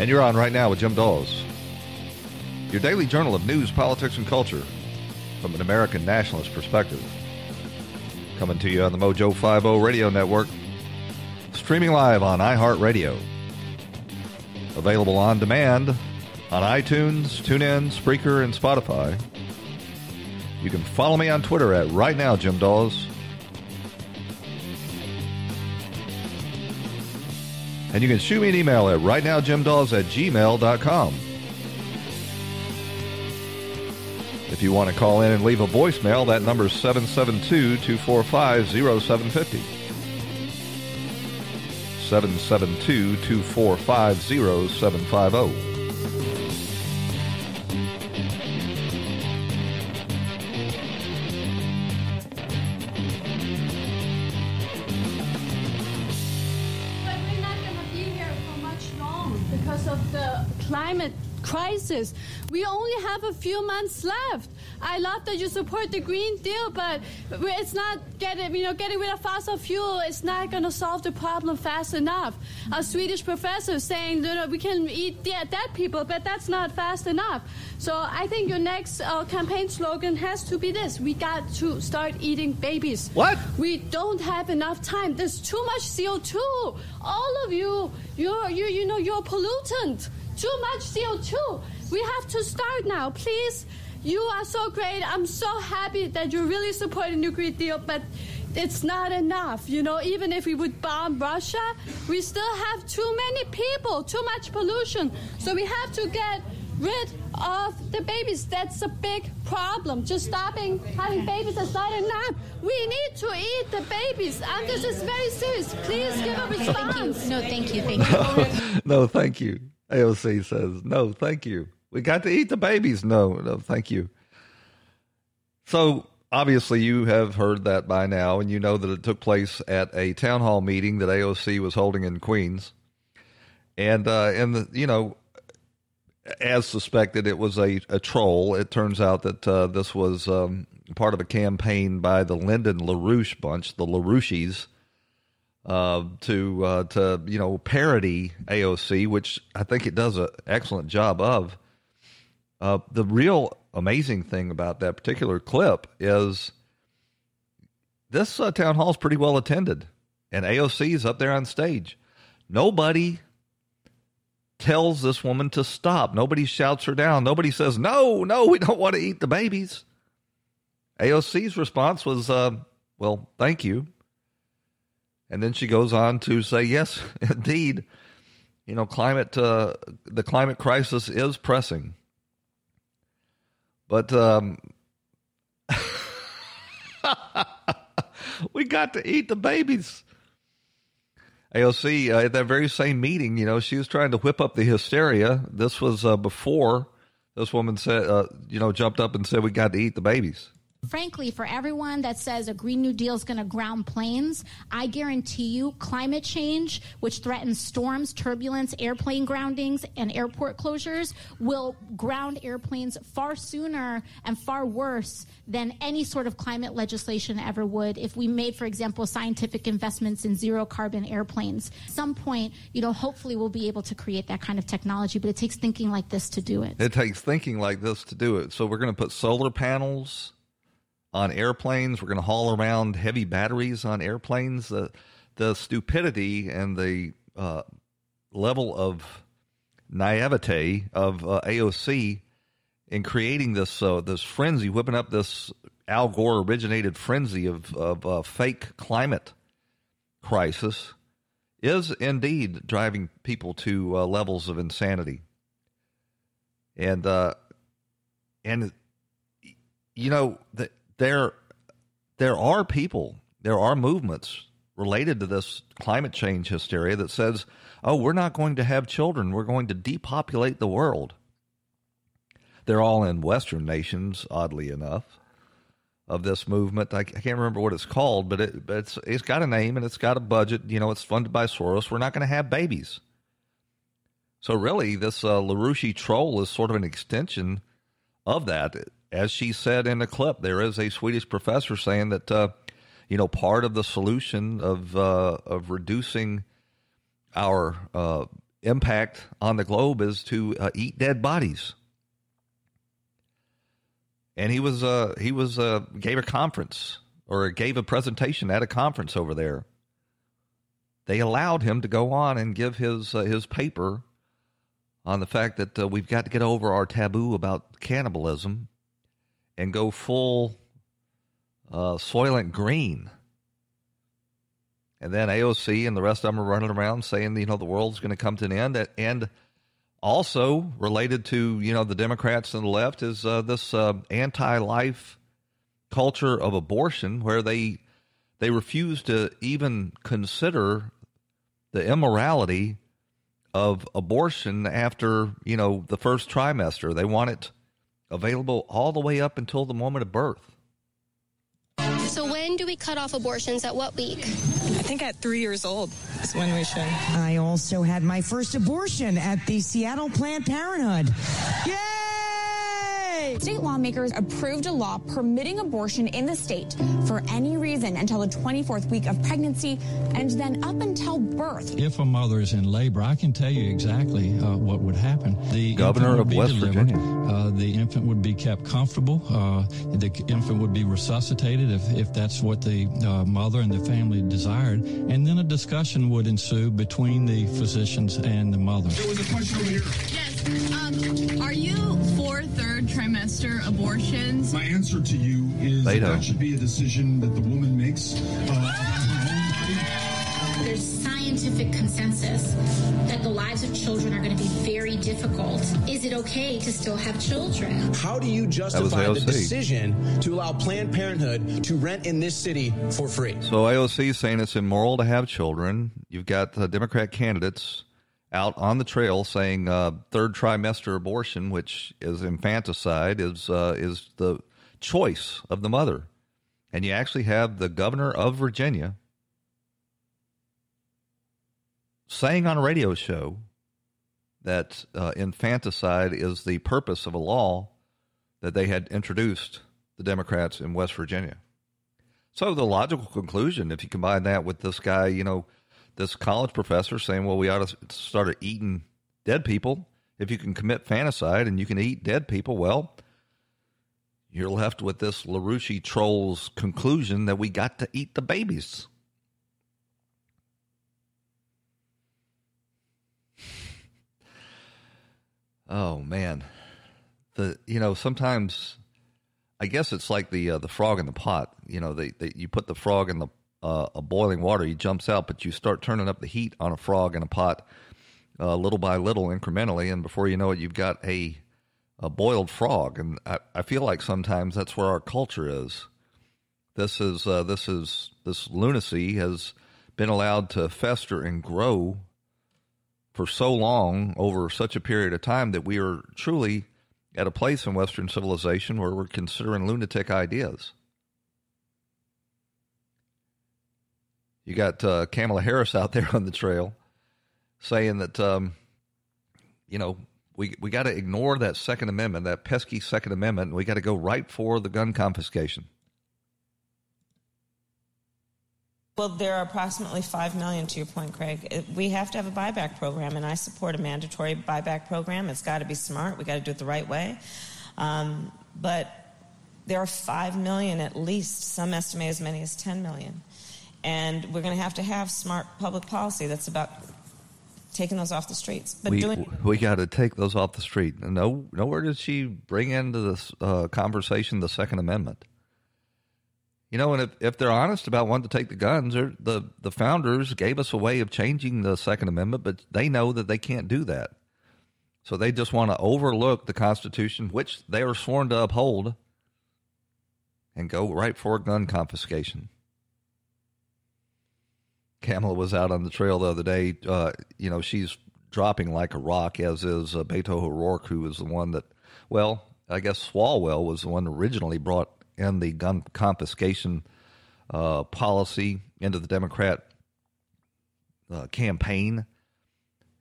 And you're on right now with Jim Daws. Your daily journal of news, politics, and culture from an American nationalist perspective. Coming to you on the Mojo 50 radio network. Streaming live on iHeartRadio. Available on demand on iTunes, TuneIn, Spreaker, and Spotify. You can follow me on Twitter at Right Now Jim Daws. And you can shoot me an email at rightnowjimdaws at gmail.com. If you want to call in and leave a voicemail, that number is 772 245 0750. 772 245 0750. Crisis. We only have a few months left. I love that you support the Green Deal, but it's not getting, you know, getting rid of fossil fuel. It's not going to solve the problem fast enough. A Swedish professor saying you know, we can eat dead, dead people, but that's not fast enough. So I think your next uh, campaign slogan has to be this: We got to start eating babies. What? We don't have enough time. There's too much CO2. All of you, you're, you, you know, you're pollutant. Too much CO2. We have to start now, please. You are so great. I'm so happy that you're really supporting the Green Deal, but it's not enough. You know, even if we would bomb Russia, we still have too many people, too much pollution. So we have to get rid of the babies. That's a big problem. Just stopping having babies is not enough. We need to eat the babies. And this is very serious. Please give a response. No, thank you. Thank you. no, thank you. AOC says, no, thank you. We got to eat the babies. No, no, thank you. So obviously, you have heard that by now, and you know that it took place at a town hall meeting that AOC was holding in Queens. And, uh, and the, you know, as suspected, it was a, a troll. It turns out that uh, this was um, part of a campaign by the Lyndon LaRouche bunch, the LaRouches, uh, to uh, to you know parody AOC, which I think it does an excellent job of. Uh, the real amazing thing about that particular clip is this uh, town hall is pretty well attended, and AOC is up there on stage. Nobody tells this woman to stop. Nobody shouts her down. Nobody says, "No, no, we don't want to eat the babies." AOC's response was, uh, "Well, thank you." And then she goes on to say, yes, indeed, you know, climate, uh, the climate crisis is pressing. But um, we got to eat the babies. AOC, uh, at that very same meeting, you know, she was trying to whip up the hysteria. This was uh, before this woman said, uh, you know, jumped up and said, we got to eat the babies. Frankly, for everyone that says a Green New Deal is going to ground planes, I guarantee you climate change, which threatens storms, turbulence, airplane groundings, and airport closures, will ground airplanes far sooner and far worse than any sort of climate legislation ever would if we made, for example, scientific investments in zero carbon airplanes. At some point, you know, hopefully we'll be able to create that kind of technology, but it takes thinking like this to do it. It takes thinking like this to do it. So we're going to put solar panels on airplanes. We're going to haul around heavy batteries on airplanes. The the stupidity and the uh, level of naivete of uh, AOC in creating this uh, this frenzy, whipping up this Al Gore originated frenzy of of uh, fake climate crisis, is indeed driving people to uh, levels of insanity. And uh, and you know, the, there there are people, there are movements related to this climate change hysteria that says, "Oh, we're not going to have children. We're going to depopulate the world." They're all in Western nations, oddly enough, of this movement. I, can't remember what it's called, but, it, but it's it's got a name and it's got a budget. You know, it's funded by Soros. We're not going to have babies. So really, this uh, LaRouche troll is sort of an extension of that. As she said in the clip, there is a Swedish professor saying that uh, you know part of the solution of uh, of reducing our uh, impact on the globe is to uh, eat dead bodies. And he was uh, he was uh, gave a conference or gave a presentation at a conference over there. They allowed him to go on and give his his paper on the fact that we've got to get over our taboo about cannibalism and go full uh, Soylent Green. And then AOC and the rest of them are running around saying, you know, the world's going to come to an end. And also related to, you know, the Democrats and the left is uh, this uh, anti-life culture of abortion where they they refuse to even consider the immorality of abortion after, you know, the first trimester. They want it available all the way up until the moment of birth. So when do we cut off abortions? At what week? I think at three years old is when we should. I also had my first abortion at the Seattle Planned Parenthood. Yay! State lawmakers approved a law permitting abortion in the state for any reason until the 24th week of pregnancy and then up until birth. If a mother is in labor, I can tell you exactly uh, what would happen. The governor of West Virginia. Uh, the infant would be kept comfortable. Uh, the infant would be resuscitated if, if that's what the uh, mother and the family desired. And then a discussion would ensue between the physicians and the mother. There was a question over here. Yes. Um, are you for third trimester abortions? My answer to you is that, that should be a decision that the woman makes. Uh, There's scientific consensus that the lives of children are going to be very difficult. Is it okay to still have children? How do you justify the decision to allow Planned Parenthood to rent in this city for free? So AOC is saying it's immoral to have children. You've got the Democrat candidates out on the trail saying uh, third trimester abortion, which is infanticide, is uh, is the choice of the mother, and you actually have the governor of Virginia saying on a radio show that uh, infanticide is the purpose of a law that they had introduced the Democrats in West Virginia. So the logical conclusion, if you combine that with this guy, you know this college professor saying, well, we ought to start eating dead people. If you can commit fanticide and you can eat dead people, well, you're left with this LaRouche troll's conclusion that we got to eat the babies. oh man, the you know sometimes I guess it's like the uh, the frog in the pot. You know, they, they you put the frog in the uh, a boiling water, he jumps out, but you start turning up the heat on a frog in a pot uh, little by little, incrementally, and before you know it, you've got a a boiled frog. And I, I feel like sometimes that's where our culture is. This is uh, this is this lunacy has been allowed to fester and grow for so long over such a period of time that we are truly at a place in Western civilization where we're considering lunatic ideas. You got uh, Kamala Harris out there on the trail saying that, um, you know, we, we got to ignore that Second Amendment, that pesky Second Amendment, and we got to go right for the gun confiscation. Well, there are approximately 5 million, to your point, Craig. We have to have a buyback program, and I support a mandatory buyback program. It's got to be smart. We got to do it the right way. Um, but there are 5 million at least, some estimate as many as 10 million. And we're going to have to have smart public policy that's about taking those off the streets. But we, doing we got to take those off the street. No, nowhere did she bring into this uh, conversation the Second Amendment. You know, and if, if they're honest about wanting to take the guns, the the founders gave us a way of changing the Second Amendment, but they know that they can't do that. So they just want to overlook the Constitution, which they are sworn to uphold, and go right for gun confiscation. Kamala was out on the trail the other day. Uh, you know, she's dropping like a rock, as is uh, Beto O'Rourke, who was the one that, well, I guess Swalwell was the one originally brought in the gun confiscation uh, policy into the Democrat uh, campaign.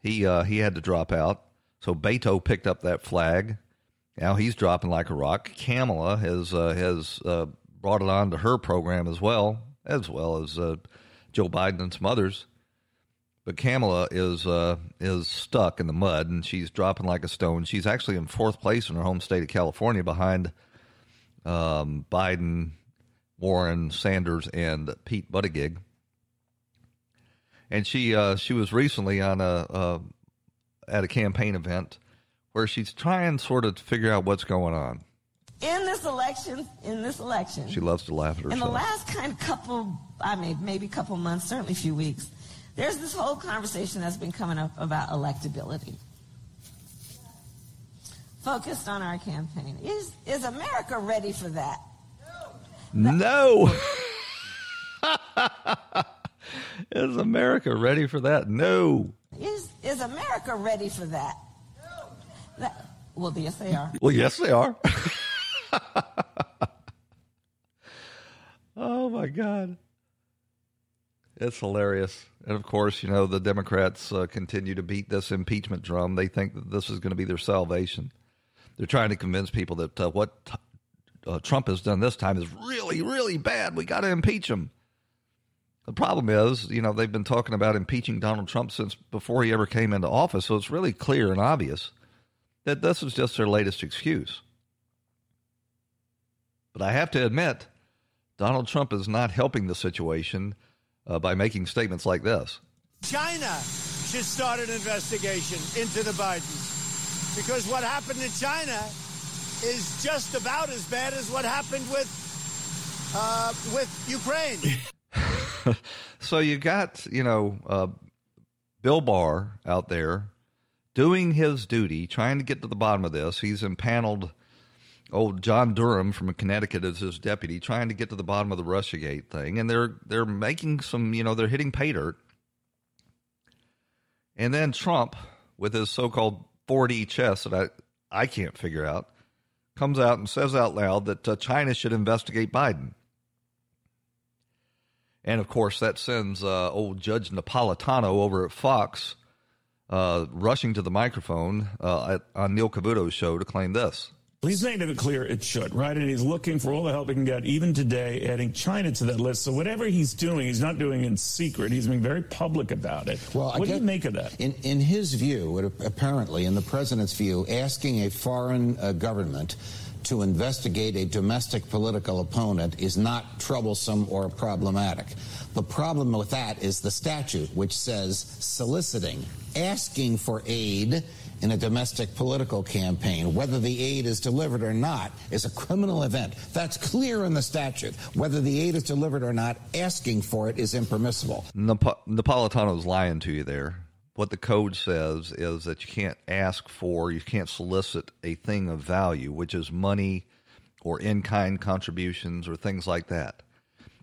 He uh, he had to drop out, so Beto picked up that flag. Now he's dropping like a rock. Kamala has uh, has uh, brought it on to her program as well, as well as Joe Biden and some others. But Kamala is uh, is stuck in the mud, and she's dropping like a stone. She's actually in fourth place in her home state of California, behind um, Biden, Warren, Sanders, and Pete Buttigieg. And she uh, she was recently on a uh, at a campaign event where she's trying sort of to figure out what's going on. In this election, in this election, she loves to laugh at herself. In the last kind of couple, I mean, maybe couple months, certainly a few weeks there's this whole conversation that's been coming up about electability. Focused on our campaign. Is, is America ready for that? No. is America ready for that? No. Is, is America ready for that? No. That, well, yes, they are. Well, yes, they are. oh, my God. It's hilarious. And of course, you know, the Democrats uh, continue to beat this impeachment drum. They think that this is going to be their salvation. They're trying to convince people that uh, what t- uh, Trump has done this time is really, really bad. We got to impeach him. The problem is, you know, they've been talking about impeaching Donald Trump since before he ever came into office. So it's really clear and obvious that this is just their latest excuse. But I have to admit, Donald Trump is not helping the situation uh, by making statements like this. China should start an investigation into the Bidens because what happened in China is just about as bad as what happened with uh, with Ukraine. so you got you know uh, Bill Barr out there doing his duty, trying to get to the bottom of this. He's impaneled old John Durham from Connecticut as his deputy, trying to get to the bottom of the RussiaGate thing, and they're they're making some, you know, they're hitting pay dirt. And then Trump, with his so-called 4D chess that I I can't figure out, comes out and says out loud that uh, China should investigate Biden. And of course, that sends uh, old Judge Napolitano over at Fox uh, rushing to the microphone uh, at, on Neil Cavuto's show to claim this. He's made it clear it should, right? And he's looking for all the help he can get, even today, adding China to that list. So whatever he's doing, he's not doing in secret. He's being very public about it. Well, what do you make of that? In, in his view, apparently, in the president's view, asking a foreign uh, government to investigate a domestic political opponent is not troublesome or problematic. The problem with that is the statute, which says soliciting, asking for aid in a domestic political campaign, whether the aid is delivered or not, is a criminal event. That's clear in the statute. Whether the aid is delivered or not, asking for it is impermissible. Nap- Napolitano's lying to you there. What the code says is that you can't ask for, you can't solicit a thing of value, which is money or in kind contributions or things like that.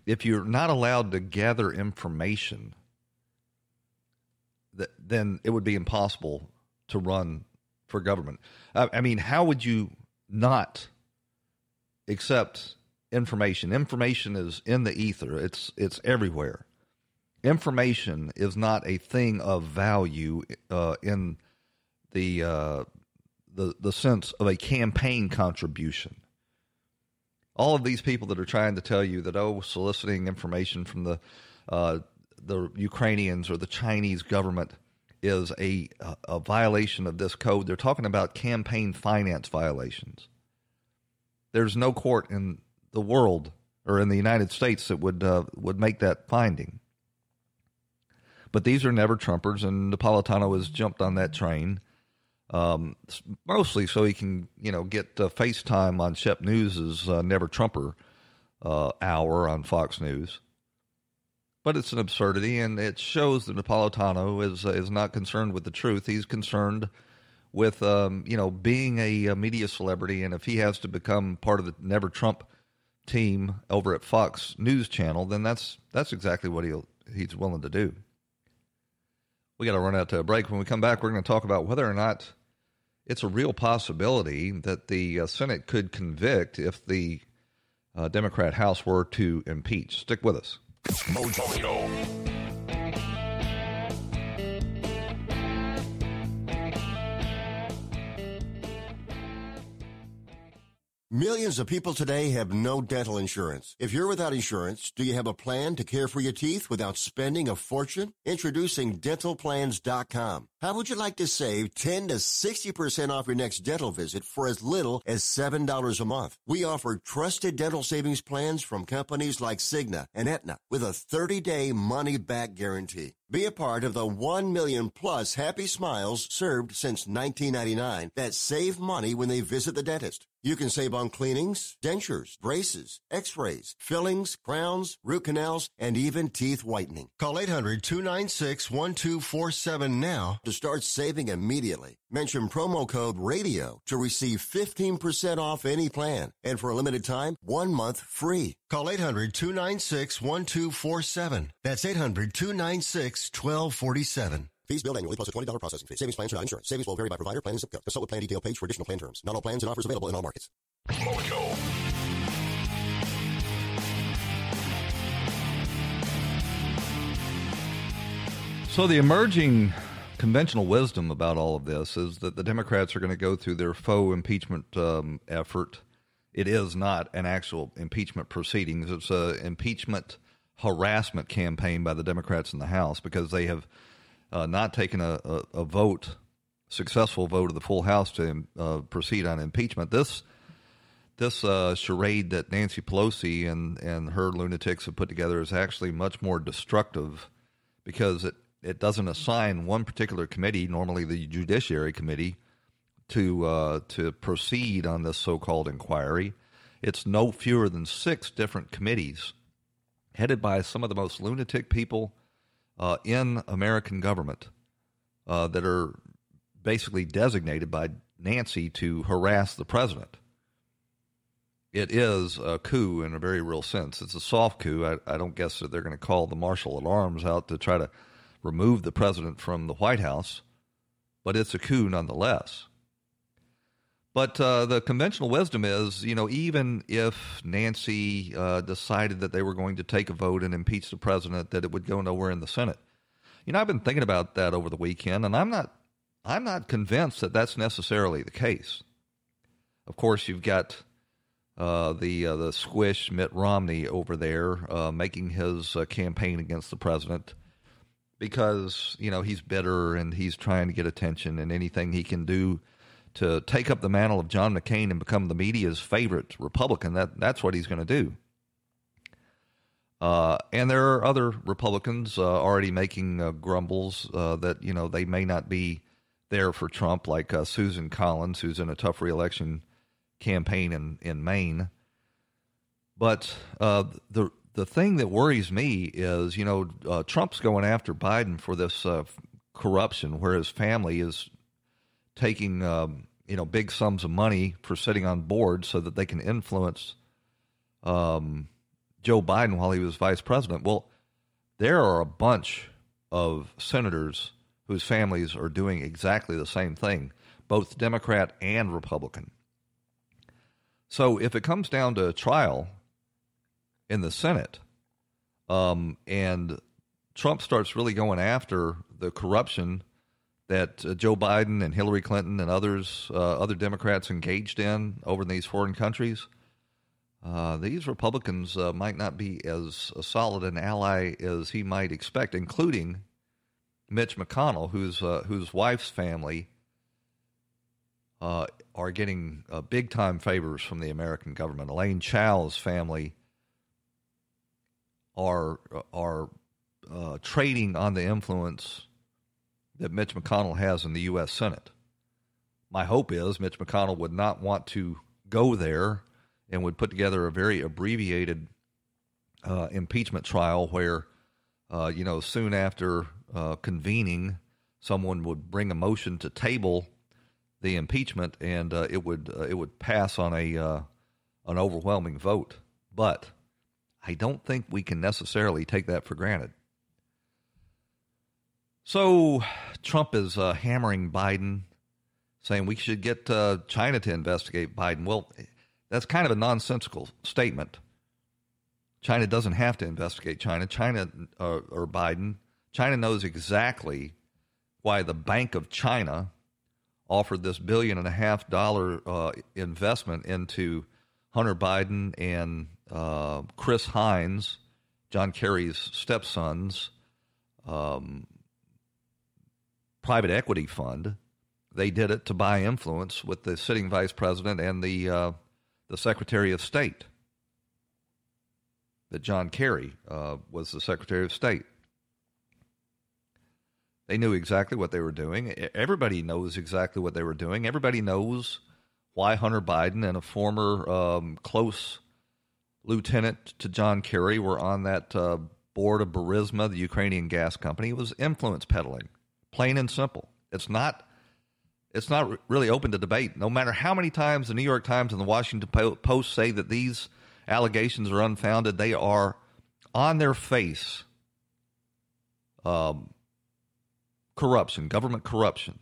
If you're not allowed to gather information, then it would be impossible to run for government. I, I mean, how would you not accept information? Information is in the ether. It's it's everywhere. Information is not a thing of value uh, in the uh, the the sense of a campaign contribution. All of these people that are trying to tell you that oh, soliciting information from the uh, the Ukrainians or the Chinese government is a, a violation of this code. They're talking about campaign finance violations. There's no court in the world or in the United States that would uh, would make that finding. But these are never Trumpers, and Napolitano has jumped on that train, um, mostly so he can you know get uh, FaceTime on Shep News's uh, Never Trumper uh, hour on Fox News but it's an absurdity, and it shows that Napolitano is is not concerned with the truth. He's concerned with um, you know being a, a, media celebrity, and if he has to become part of the Never Trump team over at Fox News Channel, then that's that's exactly what he'll he's willing to do. We got to run out to a break. When we come back, we're going to talk about whether or not it's a real possibility that the uh, Senate could convict if the uh, Democrat House were to impeach. Stick with us. Mojo. Millions of people today have no dental insurance. If you're without insurance, do you have a plan to care for your teeth without spending a fortune? Introducing dentalplans.com. How would you like to save 10 to 60% off your next dental visit for as little as $7 a month? We offer trusted dental savings plans from companies like Cigna and Aetna with a 30-day money-back guarantee. Be a part of the 1 million plus happy smiles served since 1999 that save money when they visit the dentist. You can save on cleanings, dentures, braces, x-rays, fillings, crowns, root canals, and even teeth whitening. Call 800-296-1247 now to start saving immediately. Mention promo code RADIO to receive 15% off any plan. And for a limited time, one month free. Call 800-296-1247. That's 800-296-1247. Fees billed annually plus a $20 processing fee. Savings plans without insurance. Savings will vary by provider, plan, and zip code. Consult with plan detail page for additional plan terms. Not all plans and offers available in all markets. So the emerging conventional wisdom about all of this is that the Democrats are going to go through their faux impeachment um, effort. It is not an actual impeachment proceedings. It's an impeachment harassment campaign by the Democrats in the House because they have uh, not taken a, a, a, vote, successful vote of the full House to uh, proceed on impeachment. This this uh, charade that Nancy Pelosi and, and her lunatics have put together is actually much more destructive because it it doesn't assign one particular committee, normally the Judiciary Committee, to uh, to proceed on this so-called inquiry. It's no fewer than six different committees, headed by some of the most lunatic people uh, in American government, uh, that are basically designated by Nancy to harass the president. It is a coup in a very real sense. It's a soft coup. I, I don't guess that they're going to call the marshal at arms out to try to remove the president from the White House, but it's a coup nonetheless. But uh, the conventional wisdom is, you know, even if Nancy uh, decided that they were going to take a vote and impeach the president, that it would go nowhere in the Senate. You know, I've been thinking about that over the weekend, and I'm not, I'm not convinced that that's necessarily the case. Of course, you've got uh, the uh, the squish Mitt Romney over there uh, making his uh, campaign against the president because you know he's bitter and he's trying to get attention and anything he can do to take up the mantle of John McCain and become the media's favorite Republican that that's what he's going to do. Uh, and there are other Republicans uh, already making uh, grumbles uh, that you know they may not be there for Trump, like uh, Susan Collins, who's in a tough reelection campaign in in Maine. But uh, the the thing that worries me is, you know, uh, Trump's going after Biden for this uh, corruption, where his family is taking, um, you know, big sums of money for sitting on boards so that they can influence um, Joe Biden while he was vice president. Well, there are a bunch of senators whose families are doing exactly the same thing, both Democrat and Republican. So if it comes down to trial, in the Senate. Um, and Trump starts really going after the corruption that uh, Joe Biden and Hillary Clinton and others, uh, other Democrats engaged in over in these foreign countries. Uh, these Republicans uh, might not be as solid an ally as he might expect, including Mitch McConnell, whose uh, whose wife's family uh, are getting big time favors from the American government. Elaine Chao's family are are uh, trading on the influence that Mitch McConnell has in the U.S. Senate. My hope is Mitch McConnell would not want to go there and would put together a very abbreviated uh, impeachment trial where, uh, you know, soon after uh, convening, someone would bring a motion to table the impeachment and uh, it would uh, it would pass on a an overwhelming vote But I don't think we can necessarily take that for granted. So Trump is uh, hammering Biden, saying we should get uh, China to investigate Biden. Well, that's kind of a nonsensical statement. China doesn't have to investigate China. China uh, or Biden, China knows exactly why the Bank of China offered this billion and a half dollar uh, investment into Hunter Biden and uh, Chris Heinz, John Kerry's stepsons, um, private equity fund. They did it to buy influence with the sitting vice president and the uh, the Secretary of State. That John Kerry uh, was the Secretary of State. They knew exactly what they were doing. Everybody knows exactly what they were doing. Everybody knows why Hunter Biden and a former um, close lieutenant to John Kerry were on that uh, board of Burisma, the Ukrainian gas company. It was influence peddling, plain and simple. It's not. It's not really open to debate. No matter how many times the New York Times and the Washington Post say that these allegations are unfounded, they are on their face um, corruption, government corruption.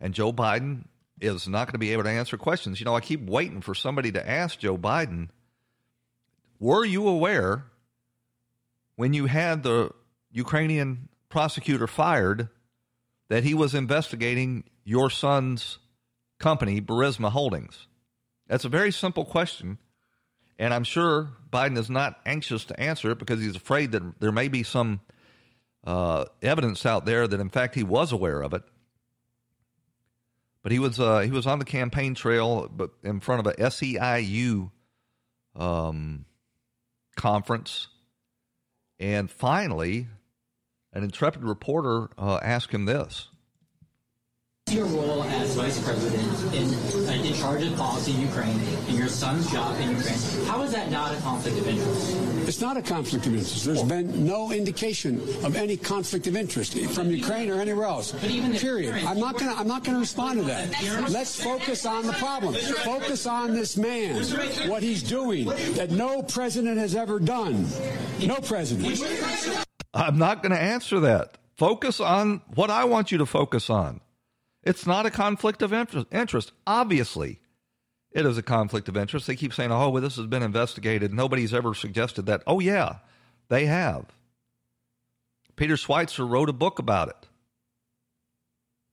And Joe Biden is not going to be able to answer questions. You know, I keep waiting for somebody to ask Joe Biden, were you aware when you had the Ukrainian prosecutor fired that he was investigating your son's company, Burisma Holdings? That's a very simple question. And I'm sure Biden is not anxious to answer it because he's afraid that there may be some uh, evidence out there that, in fact, he was aware of it. But he was uh, he was on the campaign trail, but in front of a SEIU um, conference, and finally, an intrepid reporter uh, asked him this: your role as vice president in, uh, in charge of policy in Ukraine and your son's job in Ukraine, how is that not a conflict of interest? It's not a conflict of interest. There's been no indication of any conflict of interest from Ukraine or anywhere else. Period. I'm not going to. I'm not going to respond to that. Let's focus on the problem. Focus on this man, what he's doing that no president has ever done. No president. I'm not going to answer that. Focus on what I want you to focus on. It's not a conflict of interest. Obviously, it is a conflict of interest. They keep saying, oh, well, this has been investigated. Nobody's ever suggested that. Oh, yeah, they have. Peter Schweizer wrote a book about it.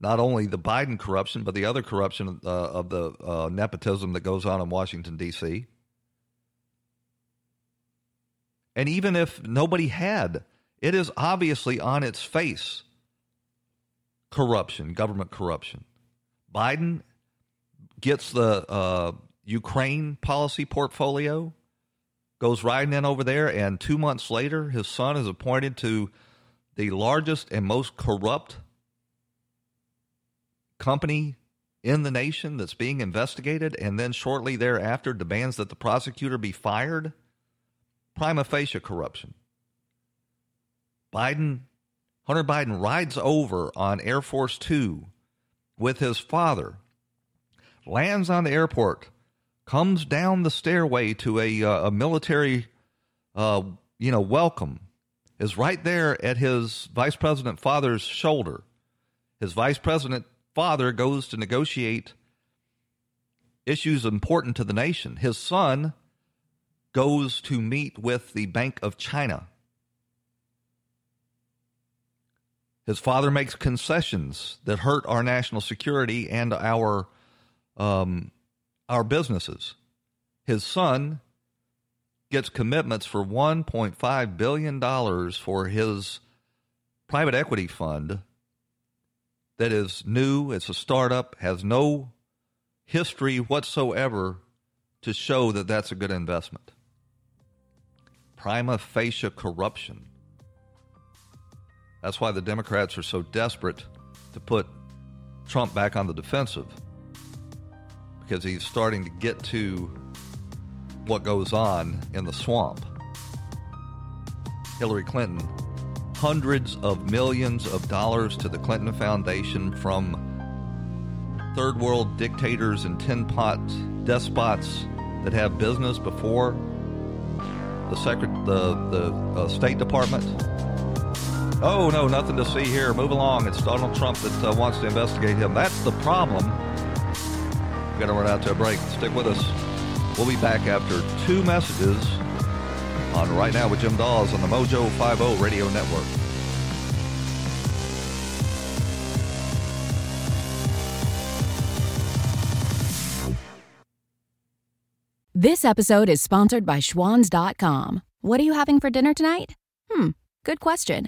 Not only the Biden corruption, but the other corruption uh, of the uh, nepotism that goes on in Washington, D.C. And even if nobody had, it is obviously on its face corruption, government corruption. Biden gets the uh, Ukraine policy portfolio, goes riding in over there, and two months later, his son is appointed to the largest and most corrupt company in the nation that's being investigated, and then shortly thereafter demands that the prosecutor be fired. Prima facie corruption. Biden Hunter Biden rides over on Air Force Two with his father, lands on the airport, comes down the stairway to a, uh, a military, uh, you know, welcome, is right there at his vice president father's shoulder. His vice president father goes to negotiate issues important to the nation. His son goes to meet with the Bank of China His father makes concessions that hurt our national security and our um, our businesses. His son gets commitments for 1.5 billion dollars for his private equity fund that is new, it's a startup, has no history whatsoever to show that that's a good investment. Prima facie corruption. That's why the Democrats are so desperate to put Trump back on the defensive because he's starting to get to what goes on in the swamp. Hillary Clinton, hundreds of millions of dollars to the Clinton Foundation from third world dictators and tin pot despots that have business before the secret the the uh, State Department. Oh no, nothing to see here. Move along. It's Donald Trump that uh, wants to investigate him. That's the problem. We're gonna run out to a break. Stick with us. We'll be back after two messages on right now with Jim Daws on the Mojo 50 Radio Network. This episode is sponsored by Schwans.com. What are you having for dinner tonight? Hmm, good question.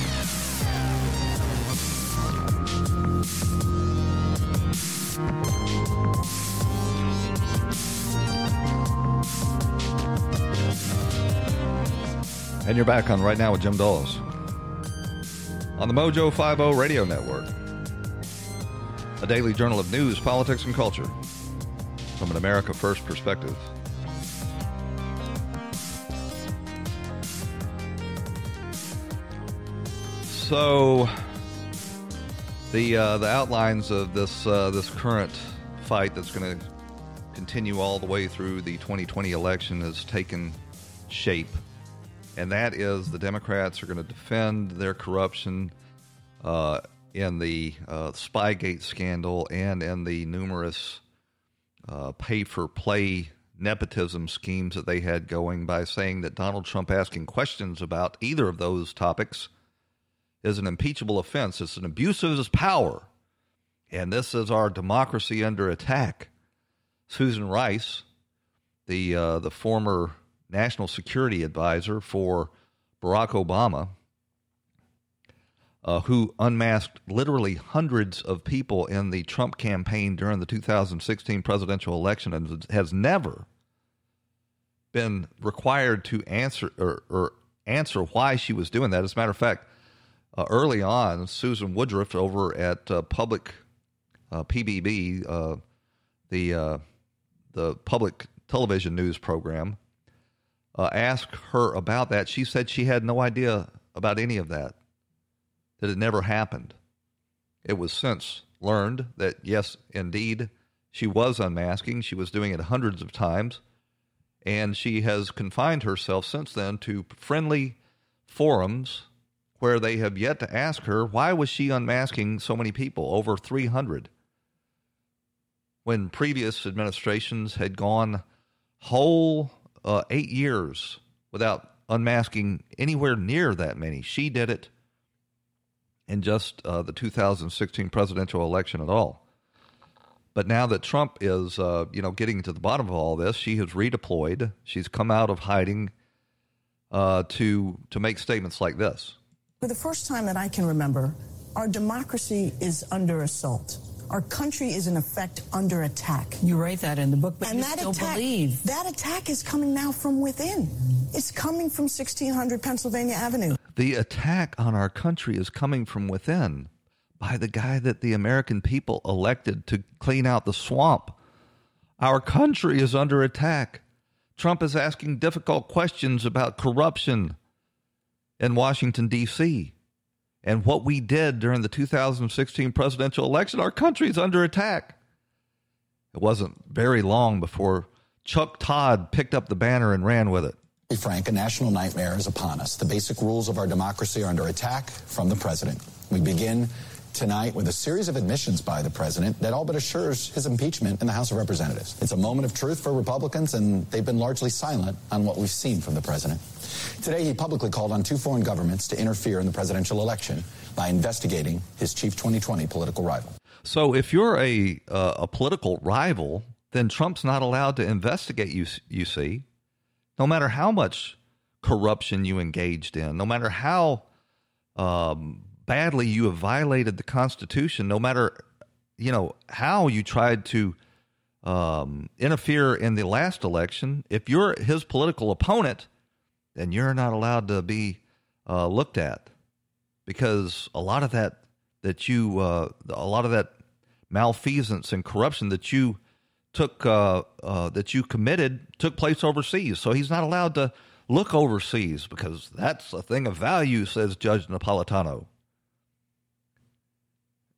And you're back on Right Now with Jim Daws on the Mojo 50 Radio Network, a daily journal of news, politics, and culture from an America First perspective. So, the uh, the outlines of this uh, this current fight that's going to continue all the way through the 2020 election has taken shape, and that is the Democrats are going to defend their corruption uh, in the uh, Spygate scandal and in the numerous uh, pay for play nepotism schemes that they had going by saying that Donald Trump asking questions about either of those topics is an impeachable offense. It's an abuse of his power. And this is our democracy under attack. Susan Rice, the uh, the former national security advisor for Barack Obama, uh, who unmasked literally hundreds of people in the Trump campaign during the 2016 presidential election and has never been required to answer or, or answer why she was doing that. As a matter of fact, uh, early on, Susan Woodruff over at uh, Public uh, PBB, uh, the uh, the public television news program, uh, asked her about that. She said she had no idea about any of that that it never happened. It was since learned that, yes, indeed, she was unmasking. She was doing it hundreds of times. And she has confined herself since then to friendly forums where they have yet to ask her why was she unmasking so many people, over 300, when previous administrations had gone whole uh, eight years without unmasking anywhere near that many. She did it in just uh, the 2016 presidential election at all. But now that Trump is, uh, you know, getting to the bottom of all this, she has redeployed. She's come out of hiding uh, to to make statements like this. For the first time that I can remember, our democracy is under assault. Our country is in effect under attack. You write that in the book, but and you that still attack, believe. That attack is coming now from within. It's coming from 1600 Pennsylvania Avenue. The attack on our country is coming from within by the guy that the American people elected to clean out the swamp. Our country is under attack. Trump is asking difficult questions about corruption in Washington, D.C and what we did during the 2016 presidential election, our country is under attack. It wasn't very long before Chuck Todd picked up the banner and ran with it. Frank, a national nightmare is upon us. The basic rules of our democracy are under attack from the president. We begin tonight with a series of admissions by the president that all but assures his impeachment in the House of Representatives. It's a moment of truth for Republicans, and they've been largely silent on what we've seen from the president. Today, he publicly called on two foreign governments to interfere in the presidential election by investigating his chief 2020 political rival. So, if you're a uh, a political rival, then Trump's not allowed to investigate you. You see, no matter how much corruption you engaged in, no matter how um, badly you have violated the Constitution, no matter you know how you tried to um, interfere in the last election. If you're his political opponent, then you're not allowed to be uh, looked at because a lot of that that you uh, a lot of that malfeasance and corruption that you took uh, uh that you committed took place overseas. So he's not allowed to look overseas because that's a thing of value, says Judge Napolitano.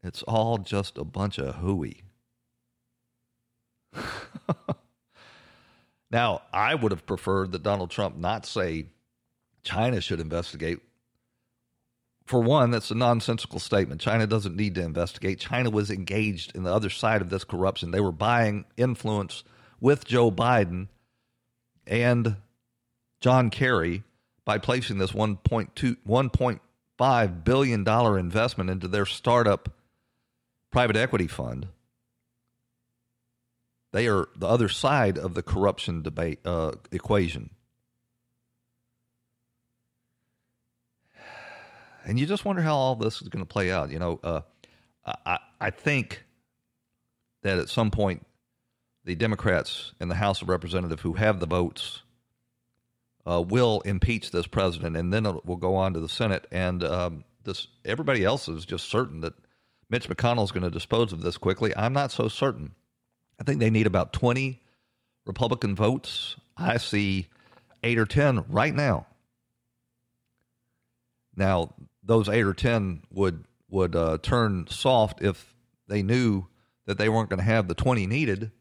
It's all just a bunch of hooey. now, I would have preferred that Donald Trump not say China should investigate. For one, that's a nonsensical statement. China doesn't need to investigate. China was engaged in the other side of this corruption. They were buying influence with Joe Biden and John Kerry by placing this 1.2 1.5 billion dollar investment into their startup private equity fund. They are the other side of the corruption debate uh, equation. And you just wonder how all this is going to play out. You know, uh, I, I think that at some point, the Democrats in the House of Representatives who have the votes uh, will impeach this president, and then it will go on to the Senate. And um, this everybody else is just certain that Mitch McConnell is going to dispose of this quickly. I'm not so certain. I think they need about 20 Republican votes. I see eight or 10 right now. Now, those eight or 10 would would uh, turn soft if they knew that they weren't going to have the 20 needed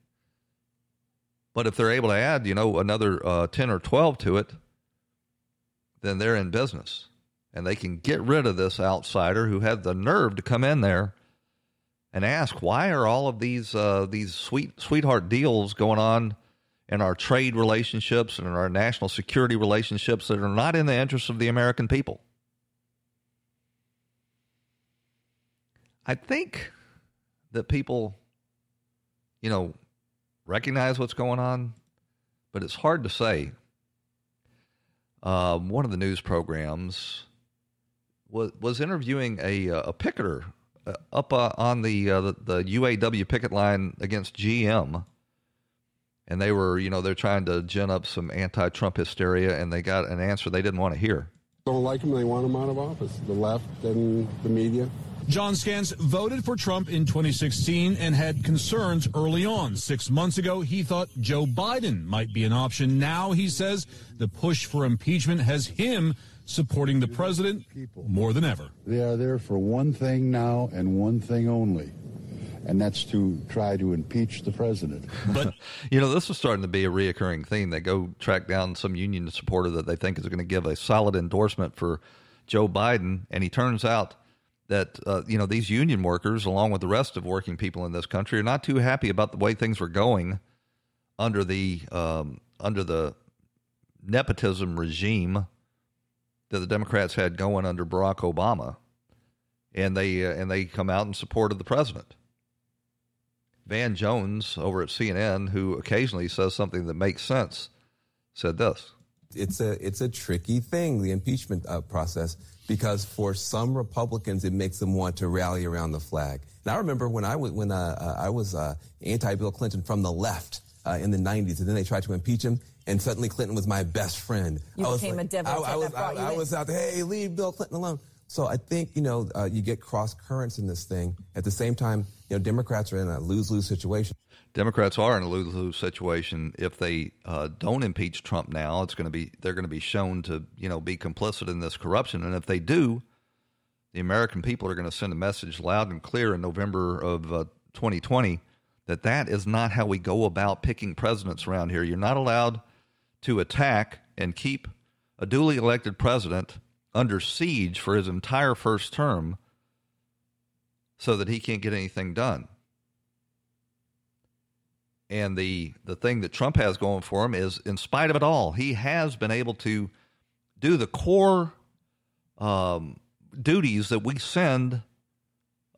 but if they're able to add, you know, another uh, 10 or 12 to it, then they're in business. And they can get rid of this outsider who had the nerve to come in there and ask, why are all of these uh, these sweet sweetheart deals going on in our trade relationships and in our national security relationships that are not in the interest of the American people? I think that people, you know, recognize what's going on, but it's hard to say. Um, one of the news programs was was interviewing a uh, a picketer uh, up uh, on the, uh, the, the UAW picket line against GM, and they were you know they're trying to gin up some anti-Trump hysteria, and they got an answer they didn't want to hear. Don't like him, they want him out of office. The left and the media. John Scans voted for Trump in 2016 and had concerns early on. Six months ago, he thought Joe Biden might be an option. Now he says the push for impeachment has him supporting the president more than ever. They are there for one thing now and one thing only. And that's to try to impeach the president. But you know, this is starting to be a reoccurring theme. They go track down some union supporter that they think is going to give a solid endorsement for Joe Biden, and he turns out that uh, you know these union workers, along with the rest of working people in this country, are not too happy about the way things were going under the um, under the nepotism regime that the Democrats had going under Barack Obama, and they uh, and they come out in support of the president. Van Jones over at CNN, who occasionally says something that makes sense, said this: "It's a it's a tricky thing, the impeachment uh, process." because for some Republicans, it makes them want to rally around the flag. And I remember when I was, when, uh, uh, I was uh, anti-Bill Clinton from the left uh, in the 90s, and then they tried to impeach him, and suddenly Clinton was my best friend. You I became like, a devil. I, I, was, I, I was out there, hey, leave Bill Clinton alone. So I think, you know, uh, you get cross currents in this thing. At the same time, you know, Democrats are in a lose-lose situation. Democrats are in a lose-lose situation. If they uh, don't impeach Trump now, it's going to be they're going to be shown to you know be complicit in this corruption. And if they do, the American people are going to send a message loud and clear in November of uh, 2020 that that is not how we go about picking presidents around here. You're not allowed to attack and keep a duly elected president under siege for his entire first term so that he can't get anything done. And the the thing that Trump has going for him is, in spite of it all, he has been able to do the core um, duties that we send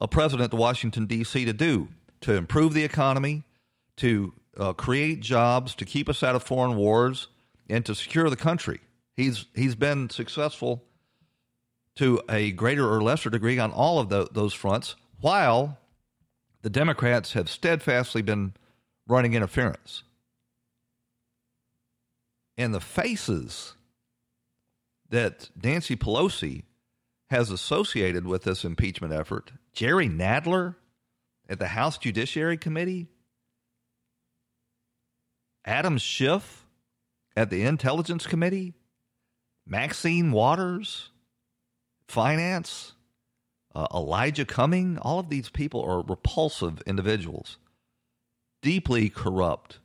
a president to Washington D.C. to do to improve the economy, to uh, create jobs, to keep us out of foreign wars, and to secure the country. He's he's been successful to a greater or lesser degree on all of the, those fronts, while the Democrats have steadfastly been running interference. And the faces that Nancy Pelosi has associated with this impeachment effort, Jerry Nadler at the House Judiciary Committee, Adam Schiff at the Intelligence Committee, Maxine Waters, Finance, uh, Elijah Cumming, all of these people are repulsive individuals, deeply corrupt,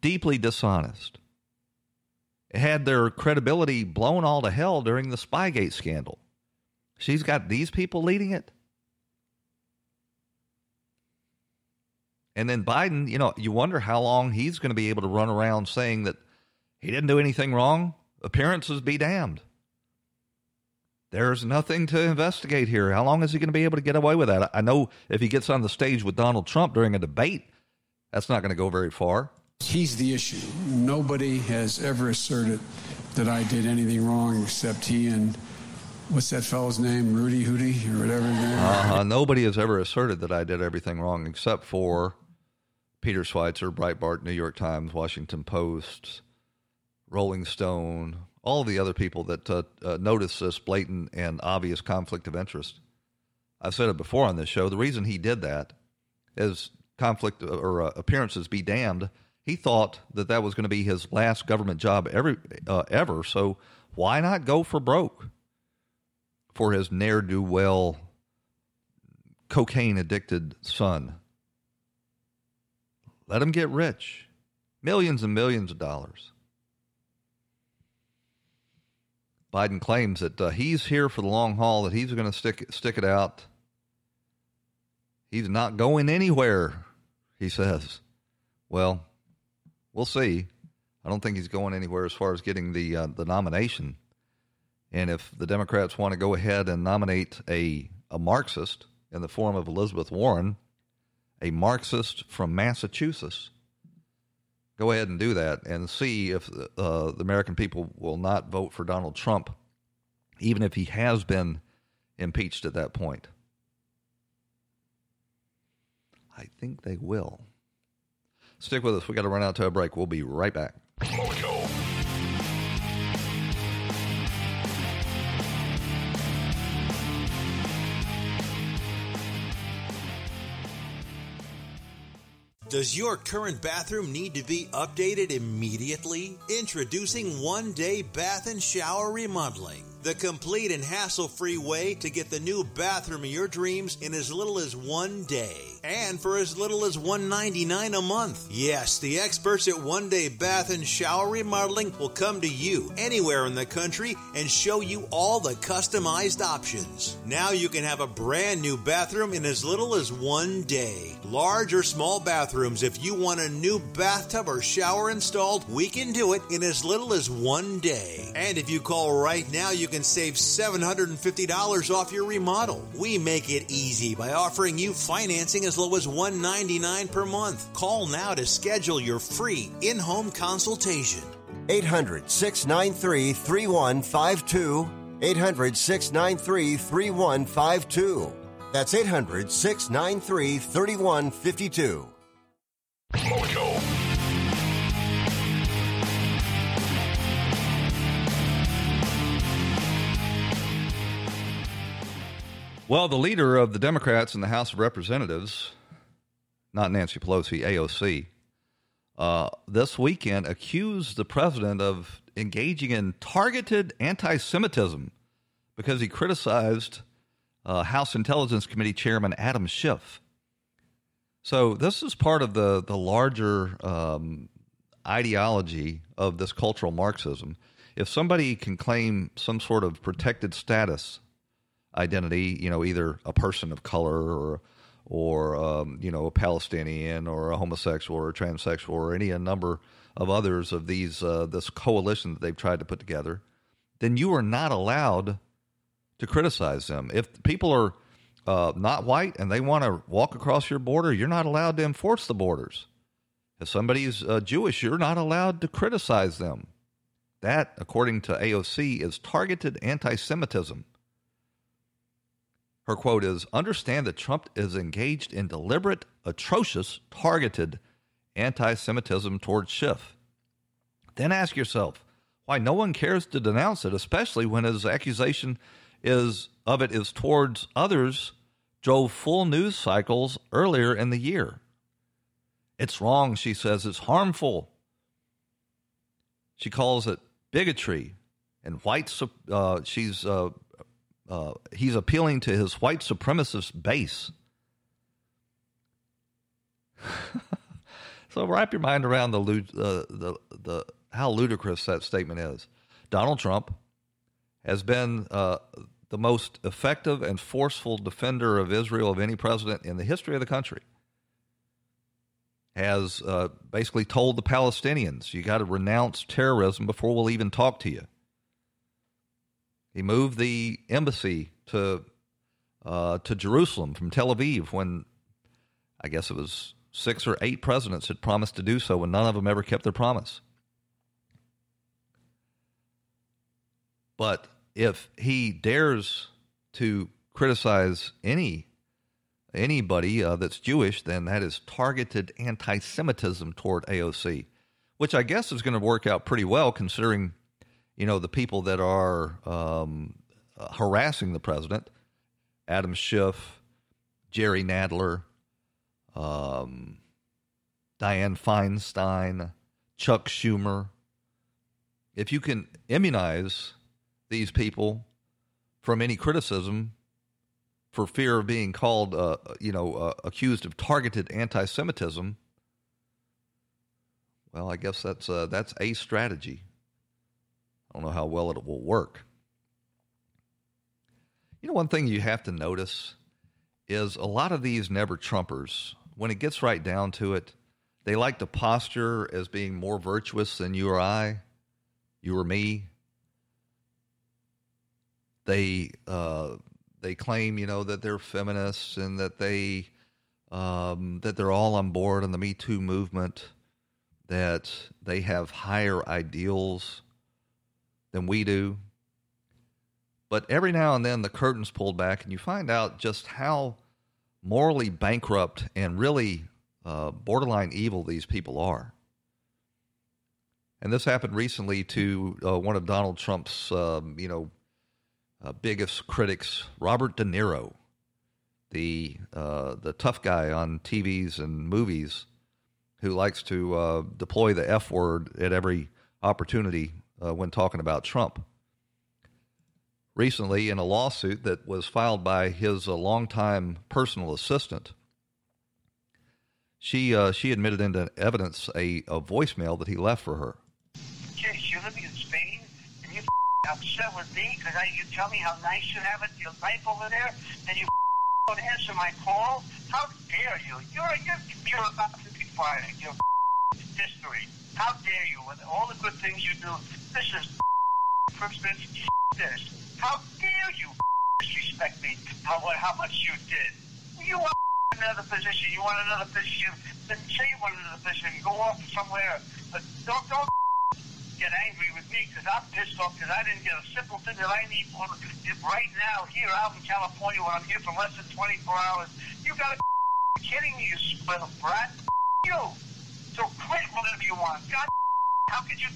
deeply dishonest. Had their credibility blown all to hell during the Spygate scandal. She's got these people leading it. And then Biden, you know, you wonder how long he's going to be able to run around saying that he didn't do anything wrong. Appearances be damned. There's nothing to investigate here. How long is he going to be able to get away with that? I know if he gets on the stage with Donald Trump during a debate, that's not going to go very far. He's the issue. Nobody has ever asserted that I did anything wrong except he and what's that fellow's name, Rudy Hootie or whatever. Uh-huh. Nobody has ever asserted that I did everything wrong except for Peter Schweizer, Breitbart, New York Times, Washington Post, Rolling Stone, all the other people that uh, uh, notice this blatant and obvious conflict of interest. I've said it before on this show. The reason he did that is conflict or uh, appearances be damned. He thought that that was going to be his last government job ever, uh, ever. So why not go for broke for his ne'er do well, cocaine addicted son? Let him get rich, millions and millions of dollars. Biden claims that uh, he's here for the long haul, that he's going to stick stick it out. He's not going anywhere, he says. Well, we'll see. I don't think he's going anywhere as far as getting the uh, the nomination. And if the Democrats want to go ahead and nominate a a Marxist in the form of Elizabeth Warren, a Marxist from Massachusetts, go ahead and do that and see if uh, the American people will not vote for Donald Trump, even if he has been impeached at that point. I think they will. Stick with us. We got to run out to a break. We'll be right back. Does your current bathroom need to be updated immediately? Introducing One Day Bath and Shower Remodeling the complete and hassle free way to get the new bathroom of your dreams in as little as one day and for as little as 199 a month. Yes, the experts at One Day Bath and Shower Remodeling will come to you anywhere in the country and show you all the customized options. Now you can have a brand new bathroom in as little as one day. Large or small bathrooms, if you want a new bathtub or shower installed, we can do it in as little as one day. And if you call right now, you can save $750 off your remodel. We make it easy by offering you financing as low as 199 per month. Call now to schedule your free in home consultation. 800 693 3152. 800 693 3152. That's 800 693 3152. Well, the leader of the Democrats in the House of Representatives, not Nancy Pelosi, AOC, uh, this weekend accused the president of engaging in targeted anti Semitism because he criticized uh, House Intelligence Committee Chairman Adam Schiff. So, this is part of the, the larger um, ideology of this cultural Marxism. If somebody can claim some sort of protected status identity, you know, either a person of color or or um, you know a Palestinian or a homosexual or a transsexual or any a number of others of these uh, this coalition that they've tried to put together, then you are not allowed to criticize them. If people are uh, not white and they want to walk across your border, you're not allowed to enforce the borders. If somebody's uh, Jewish, you're not allowed to criticize them. That, according to AOC, is targeted anti Semitism. Her quote is Understand that Trump is engaged in deliberate, atrocious, targeted anti Semitism towards Schiff. Then ask yourself why no one cares to denounce it, especially when his accusation is of it is towards others drove full news cycles earlier in the year. It's wrong, she says. It's harmful. She calls it bigotry and white. Uh, she's uh, uh, he's appealing to his white supremacist base. so wrap your mind around the, uh, the the how ludicrous that statement is. Donald Trump has been uh, the most effective and forceful defender of Israel of any president in the history of the country. Has uh, basically told the Palestinians, you got to renounce terrorism before we'll even talk to you. He moved the embassy to uh, to Jerusalem from Tel Aviv when I guess it was six or eight presidents had promised to do so, and none of them ever kept their promise. But if he dares to criticize any anybody uh, that's Jewish, then that is targeted anti-Semitism toward AOC, which I guess is going to work out pretty well considering you know, the people that are um, uh, harassing the president Adam Schiff, Jerry Nadler, um, Dianne Feinstein, Chuck Schumer. If you can immunize these people from any criticism for fear of being called, uh, you know, uh, accused of targeted anti-Semitism, well, I guess that's uh, that's a strategy. Don't know how well it will work. You know, one thing you have to notice is a lot of these never Trumpers, when it gets right down to it, they like to posture as being more virtuous than you or I, you or me. They uh, they claim, you know, that they're feminists and that they um, that they're all on board on the Me Too movement, that they have higher ideals than we do. But every now and then the curtain's pulled back and you find out just how morally bankrupt and really uh, borderline evil these people are. And this happened recently to uh, one of Donald Trump's, um, you know, uh, biggest critics, Robert De Niro, the uh, the tough guy on TVs and movies, who likes to uh, deploy the F word at every opportunity uh, when talking about Trump. Recently, in a lawsuit that was filed by his uh, longtime personal assistant, she uh, she admitted into evidence a, a voicemail that he left for her. Kiss, you're living in Spain, and you upset with me because you tell me how nice you have it, your life over there, and you don't answer my call. How dare you? You're you're, you're about to be fired. You're history. How dare you? With all the good things you do, this is Christmas. This. How dare you disrespect me? How how much you did? You want another position? You want another position? Then say you want another position. Go off somewhere. But don't don't get angry with me because I'm pissed off because I didn't get a simple thing that I need for right now here out in California when I'm here for less than 24 hours. You gotta be kidding me, you spoiled brat. You. So quit whatever you want. God, how could you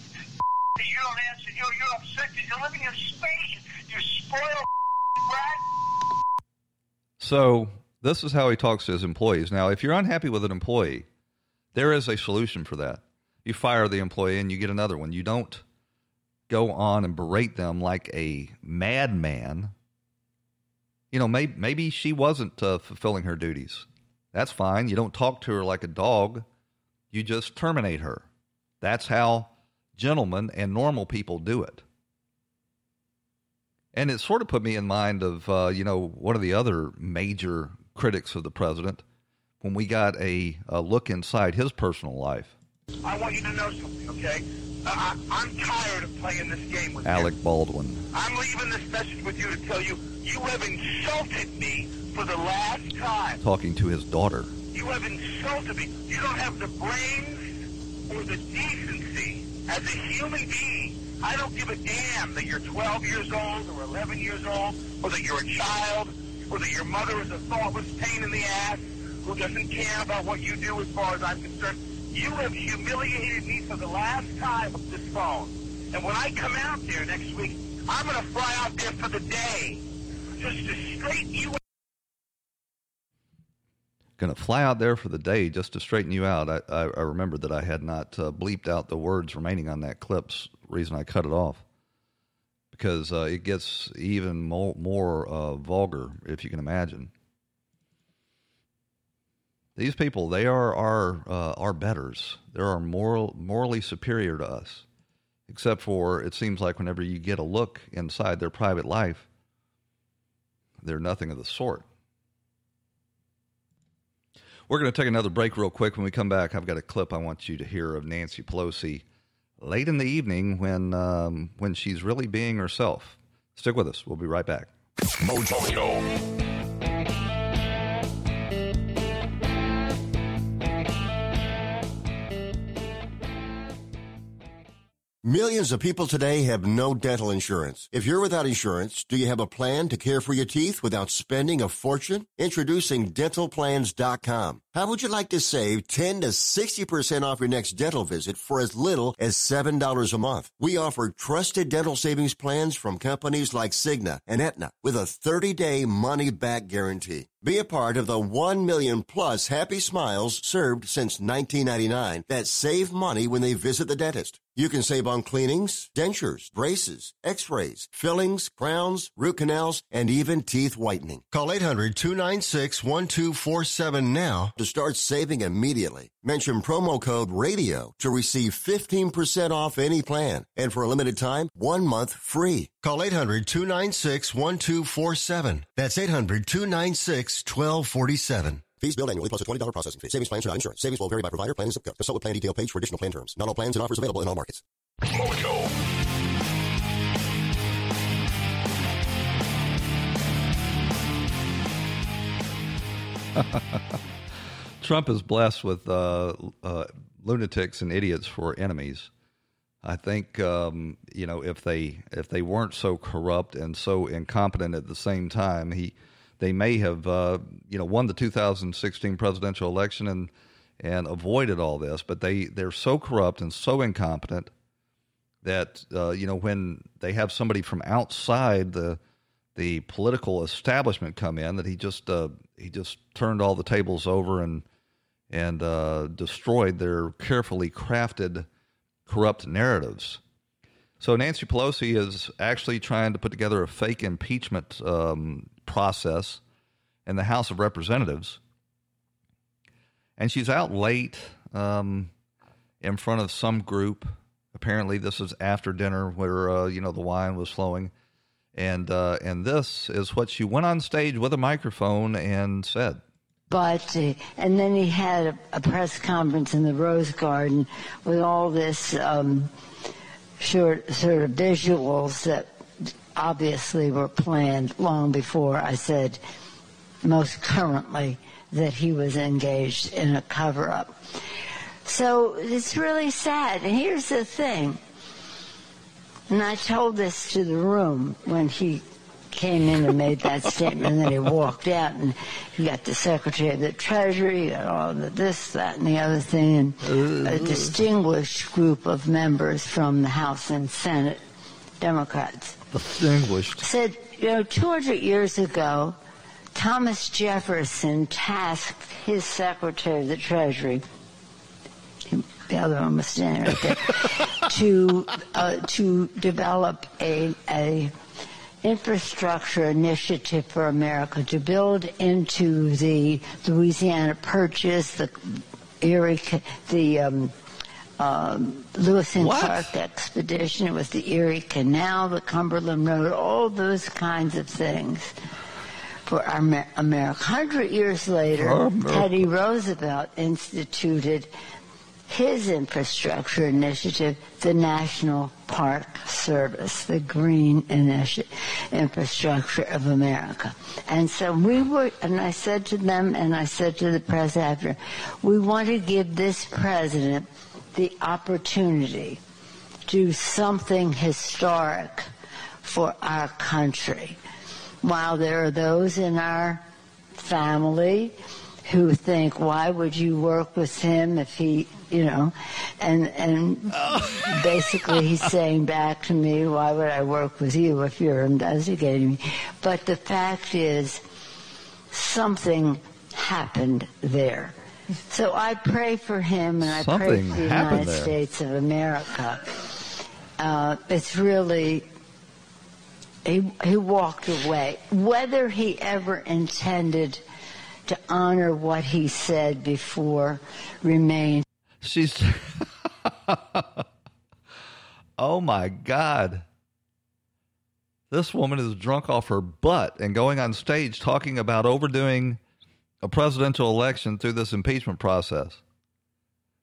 you don't answer. You're, you're upset because you're living in Spain. You spoiled brat. So this is how he talks to his employees. Now, if you're unhappy with an employee, there is a solution for that. You fire the employee and you get another one. You don't go on and berate them like a madman. You know, maybe, maybe she wasn't uh, fulfilling her duties. That's fine. You don't talk to her like a dog. You just terminate her. That's how gentlemen and normal people do it. And it sort of put me in mind of, uh, you know, one of the other major critics of the president when we got a, a look inside his personal life. I want you to know something, okay? Uh, I, am tired of playing this game with Alec you. Baldwin. I'm leaving this message with you to tell you you have insulted me for the last time. Talking to his daughter. You have insulted me. You don't have the brains or the decency as a human being. I don't give a damn that you're 12 years old or 11 years old or that you're a child or that your mother is a thoughtless pain in the ass who doesn't care about what you do as far as I'm concerned. You have humiliated me for the last time with this phone. And when I come out there next week, I'm going to fly out there for the day just to straighten you. Going to fly out there for the day just to straighten you out. I, I, I remember that I had not uh, bleeped out the words remaining on that clip's reason I cut it off because uh, it gets even more, more uh, vulgar, if you can imagine. These people, they are our uh, our betters. They are moral, morally superior to us. Except for it seems like whenever you get a look inside their private life, they're nothing of the sort. We're going to take another break real quick. When we come back, I've got a clip I want you to hear of Nancy Pelosi late in the evening when um, when she's really being herself. Stick with us. We'll be right back. Mojo. Millions of people today have no dental insurance. If you're without insurance, do you have a plan to care for your teeth without spending a fortune? Introducing dentalplans.com. How would you like to save 10 to 60% off your next dental visit for as little as $7 a month? We offer trusted dental savings plans from companies like Cigna and Aetna with a 30-day money-back guarantee. Be a part of the 1 million plus happy smiles served since 1999 that save money when they visit the dentist. You can save on cleanings, dentures, braces, x-rays, fillings, crowns, root canals, and even teeth whitening. Call 800-296-1247 now to start saving immediately. Mention promo code RADIO to receive 15% off any plan. And for a limited time, one month free. Call 800-296-1247. That's 800-296-1247. Fees billed annually plus a $20 processing fee. Savings plans without insurance. Savings will vary by provider, plan, and zip code. Consult with plan detail page for additional plan terms. Not all plans and offers available in all markets. Mojo. Trump is blessed with uh, uh, lunatics and idiots for enemies. I think um, you know if they if they weren't so corrupt and so incompetent at the same time, he they may have uh, you know won the 2016 presidential election and and avoided all this. But they they're so corrupt and so incompetent that uh, you know when they have somebody from outside the the political establishment come in, that he just uh, he just turned all the tables over and and uh, destroyed their carefully crafted corrupt narratives. So Nancy Pelosi is actually trying to put together a fake impeachment um, process in the House of Representatives. And she's out late um, in front of some group. Apparently, this is after dinner where uh, you know the wine was flowing, and uh, and this is what she went on stage with a microphone and said. But uh, and then he had a, a, press conference in the Rose Garden with all this um, short sort of visuals that obviously were planned long before I said most currently that he was engaged in a cover up. So it's really sad. And here's the thing. And I told this to the room when he came in and made that statement, and then he walked out, and you got the Secretary of the Treasury, you got all the this, that, and the other thing, and a distinguished group of members from the House and Senate Democrats. Distinguished. Said, you know, 200 years ago, Thomas Jefferson tasked his Secretary of the Treasury, the other one was standing right there, to uh, to develop a a infrastructure initiative for America to build into the Louisiana Purchase, the Erie, the um, um, Lewis and Clark expedition. It was the Erie Canal, the Cumberland Road, all those kinds of things for our America. Hundred years later, Teddy Roosevelt instituted his infrastructure initiative, the National Park Service, the Green Initi- Infrastructure of America. And so we were, and I said to them, and I said to the press after, we want to give this president the opportunity to do something historic for our country. While there are those in our family who think, why would you work with him if he, you know, and and basically he's saying back to me, why would I work with you if you're investigating me? But the fact is, something happened there. So I pray for him and I Something pray for the United there. States of America. Uh, it's really he, he walked away. Whether he ever intended to honor what he said before remains. She's. oh my God. This woman is drunk off her butt and going on stage talking about overdoing a presidential election through this impeachment process.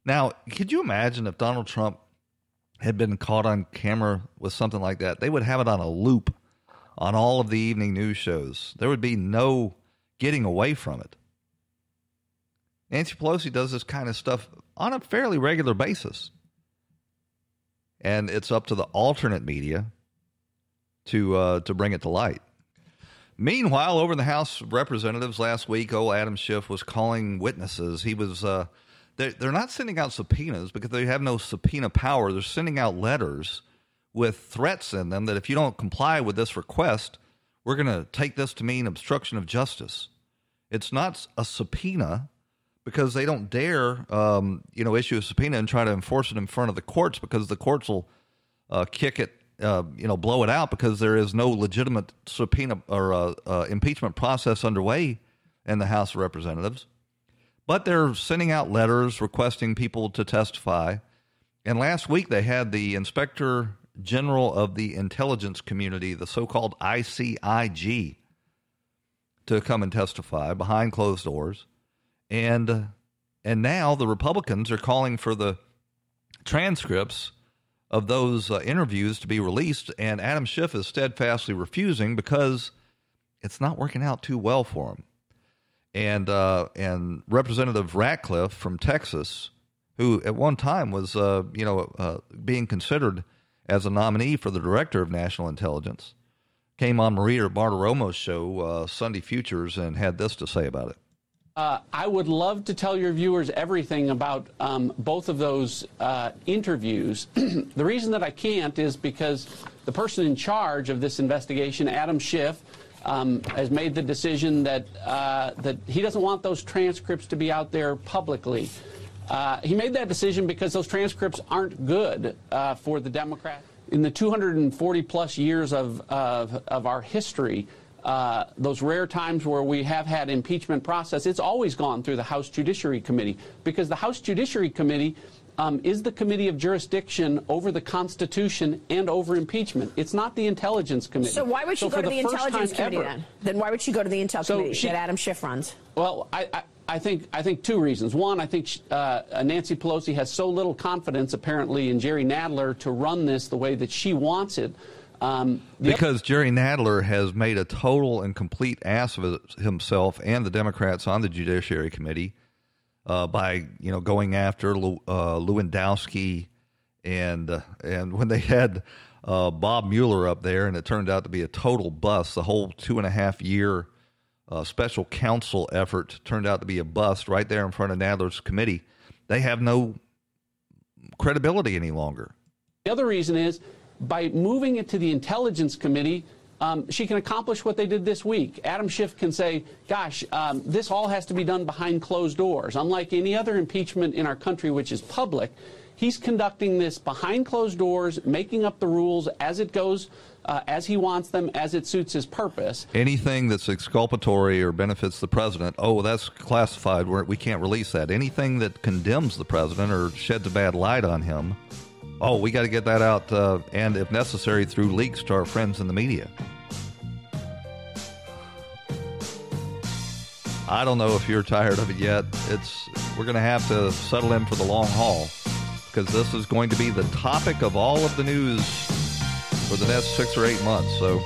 Now, could you imagine if Donald Trump had been caught on camera with something like that? They would have it on a loop on all of the evening news shows. There would be no getting away from it. Nancy Pelosi does this kind of stuff on a fairly regular basis. And it's up to the alternate media to uh, to bring it to light. Meanwhile, over in the House of Representatives last week, old Adam Schiff was calling witnesses. He was uh, they're, they're not sending out subpoenas because they have no subpoena power. They're sending out letters with threats in them that if you don't comply with this request, we're going to take this to mean obstruction of justice. It's not a subpoena because they don't dare, um, you know, issue a subpoena and try to enforce it in front of the courts because the courts will uh, kick it, uh, you know, blow it out because there is no legitimate subpoena or uh, uh, impeachment process underway in the House of Representatives. But they're sending out letters requesting people to testify. And last week they had the Inspector General of the Intelligence Community, the so called ICIG, to come and testify behind closed doors. And and now the Republicans are calling for the transcripts of those uh, interviews to be released, and Adam Schiff is steadfastly refusing because it's not working out too well for him. And uh, and Representative Ratcliffe from Texas, who at one time was uh, you know uh, being considered as a nominee for the director of national intelligence, came on Maria Bartiromo's show uh, Sunday Futures and had this to say about it. Uh, I would love to tell your viewers everything about um, both of those uh, interviews. the reason that I can't is because the person in charge of this investigation, Adam Schiff, um, has made the decision that uh, that he doesn't want those transcripts to be out there publicly. Uh, he made that decision because those transcripts aren't good uh, for the Democrats. In the 240 plus years of, of, of our history, uh, those rare times where we have had impeachment process, it's always gone through the House Judiciary Committee because the House Judiciary Committee um, is the committee of jurisdiction over the Constitution and over impeachment. It's not the Intelligence Committee. So why would she So go to the, first Intelligence Committee ever- then? Then why would she go to the Intel So Committee she- that Adam Schiff runs? Well, I, I, I think I think two reasons. One, I think uh, Nancy Pelosi has so little confidence, apparently, in Jerry Nadler to run this the way that she wants it. Um, Because Jerry Nadler has made a total and complete ass of himself and the Democrats on the Judiciary Committee uh, by you know going after uh, Lewandowski and uh, and when they had uh, Bob Mueller up there and it turned out to be a total bust. The whole two and a half year uh, special counsel effort turned out to be a bust right there in front of Nadler's committee. They have no credibility any longer. The other reason is by moving it to the Intelligence Committee, um, she can accomplish what they did this week. Adam Schiff can say, gosh, um, this all has to be done behind closed doors. Unlike any other impeachment in our country, which is public, He's conducting this behind closed doors, making up the rules as it goes, uh, as he wants them, as it suits his purpose. Anything that's exculpatory or benefits the president, oh, that's classified. We're, we can't release that. Anything that condemns the president or sheds a bad light on him, oh, we got to get that out, uh, and if necessary, through leaks to our friends in the media. I don't know if you're tired of it yet. It's we're going to have to settle in for the long haul because this is going to be the topic of all of the news for the next six or eight months. So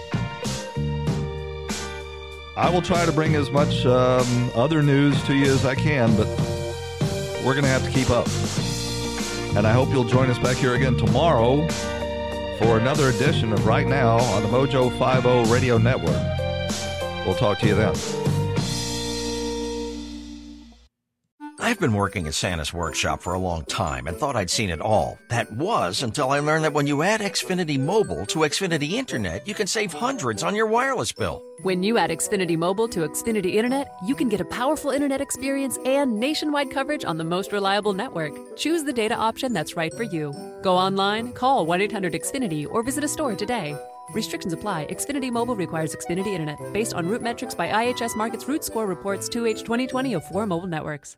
I will try to bring as much um, other news to you as I can, but we're going to have to keep up. And I hope you'll join us back here again tomorrow for another edition of Right Now on the Mojo 50 Radio Network. We'll talk to you then. I've been working at Santa's workshop for a long time and thought I'd seen it all. That was until I learned that when you add Xfinity Mobile to Xfinity Internet, you can save hundreds on your wireless bill. When you add Xfinity Mobile to Xfinity Internet, you can get a powerful internet experience and nationwide coverage on the most reliable network. Choose the data option that's right for you. Go online, call 1 800 Xfinity, or visit a store today. Restrictions apply. Xfinity Mobile requires Xfinity Internet. Based on RootMetrics by IHS Markit's Root Score reports 2H 2020 of 4 mobile networks.